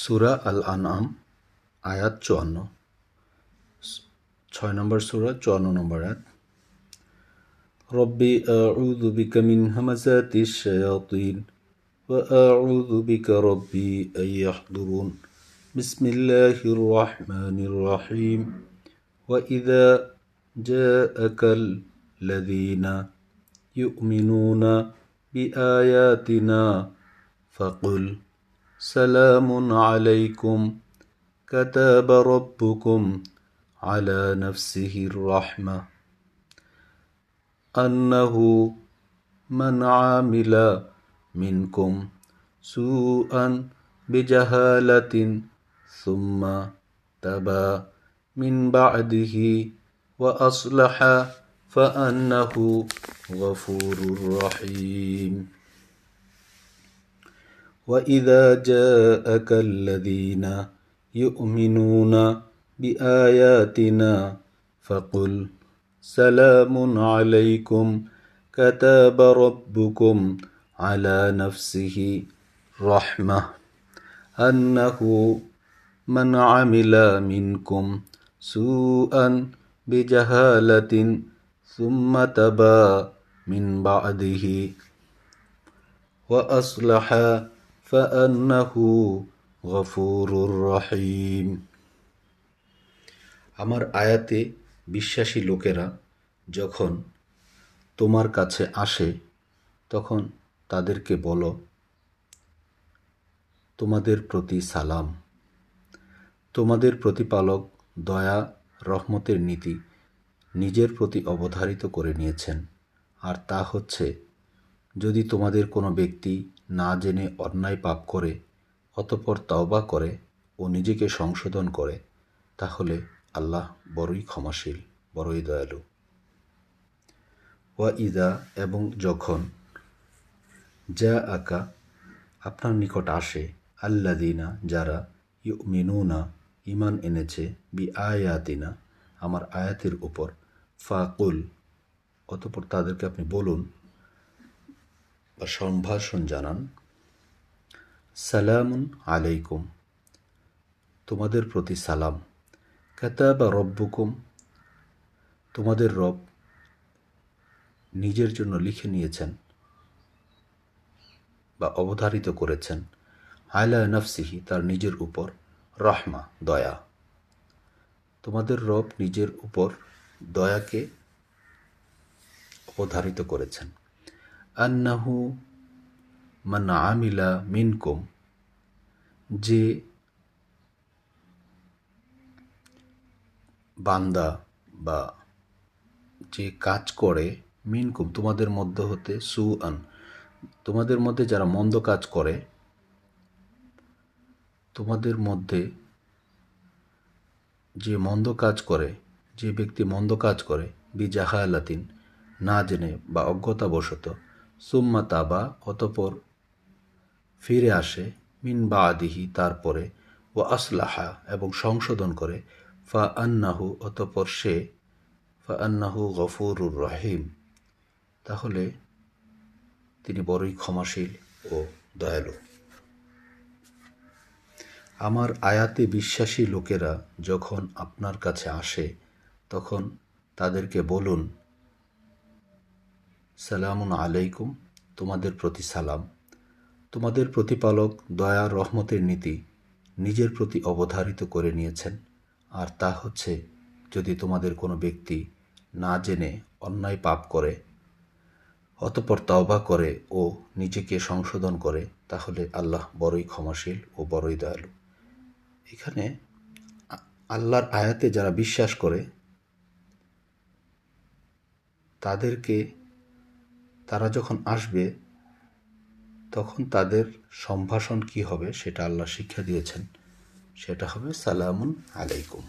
সুরা আল আনআম আয়াত চুয়ান্ন ছয় নম্বর সুরা চুয়ান্ন নম্বর আয়াত ربي أعوذ بك من همزات الشياطين وأعوذ بك ربي أن يحضرون بسم الله الرحمن الرحيم وإذا جاءك الذين يؤمنون بآياتنا فقل سلام عليكم. كتاب ربكم على نفسه الرحمة. أنه من عامل منكم سوءا بجهالة ثم تبى من بعده وأصلح فأنه غفور رحيم. وإذا جاءك الذين يؤمنون بآياتنا فقل سلام عليكم كتاب ربكم على نفسه رحمة أنه من عمل منكم سوءا بجهالة ثم تبى من بعده وأصلح فأنه غفور رحيم আমার আয়াতে বিশ্বাসী লোকেরা যখন তোমার কাছে আসে তখন তাদেরকে বলো তোমাদের প্রতি সালাম তোমাদের প্রতিপালক দয়া রহমতের নীতি নিজের প্রতি অবধারিত করে নিয়েছেন আর তা হচ্ছে যদি তোমাদের কোনো ব্যক্তি না জেনে অন্যায় পাপ করে, অতপর তওবা করে ও নিজেকে সংশোধন করে, তাহলে আল্লাহ বড়ই ক্ষমাশীল, বড়ই দয়ালু। ওয়া ইদা এবং যখন যা আকা আপনার নিকট আসে আল্লাদিনা যারা ইউ মিনুনা ইমান এনেছে বি আয়াতিনা আমার আয়াতের উপর, ফাকুল, অতপর তাদেরকে আপনি বলুন বা সম্ভাষণ জানান, সালামুন আলাইকুম। তোমাদের প্রতি সালাম। কাতাবা রব্বুকুম। তোমাদের রব নিজের জন্য লিখে নিয়েছেন বা অবধারিত করেছেন। আয়লা নফসিহি, তার নিজের উপর রহমা, দয়া। তোমাদের রব নিজের উপর দয়াকে অবধারিত করেছেন। আন্নাহু মান আমিলা মিনকুম, যে বান্দা বা যে কাজ করে মিনকুম, তোমাদের মধ্যে হতে সু আন তোমাদের মধ্যে যারা মন্দ কাজ করে, তোমাদের মধ্যে যে মন্দ কাজ করে, যে ব্যক্তি মন্দ কাজ করে বি জাহালাতিন না জেনে বা অজ্ঞতাবশত সুম্মা তাবা, অতপর ফিরে আসে, মিন বা আদিহি তারপরে ও আসলাহা, এবং সংশোধন করে, ফা আন্নাহু, অতপর সে, ফা আন্নাহু গফুরুর রহিম। তাহলে, তিনি বড়ই ক্ষমাশীল ও দয়ালু। আমার আয়াতে বিশ্বাসী লোকেরা যখন আপনার কাছে আসে, তখন তাদেরকে বলুন সালামুন আলাইকুম, তোমাদের প্রতি সালাম। তোমাদের প্রতিপালক দয়া, রহমতের নীতি নিজের প্রতি অবধারিত করে নিয়েছেন। আর তা হচ্ছে, যদি তোমাদের কোনো ব্যক্তি না জেনে অন্যায় পাপ করে, অতপর তওবা করে ও নিজেকে সংশোধন করে, তাহলে আল্লাহ বড়ই ক্ষমাশীল ও বড়ই দয়ালু। এখানে আল্লাহর আয়াতে যারা বিশ্বাস করে, তাদেরকে তারা যখন আসবে, তখন তাদের সম্ভাষণ কি হবে সেটা আল্লাহ শিক্ষা দিয়েছেন। সেটা হবে সালামুন আলাইকুম।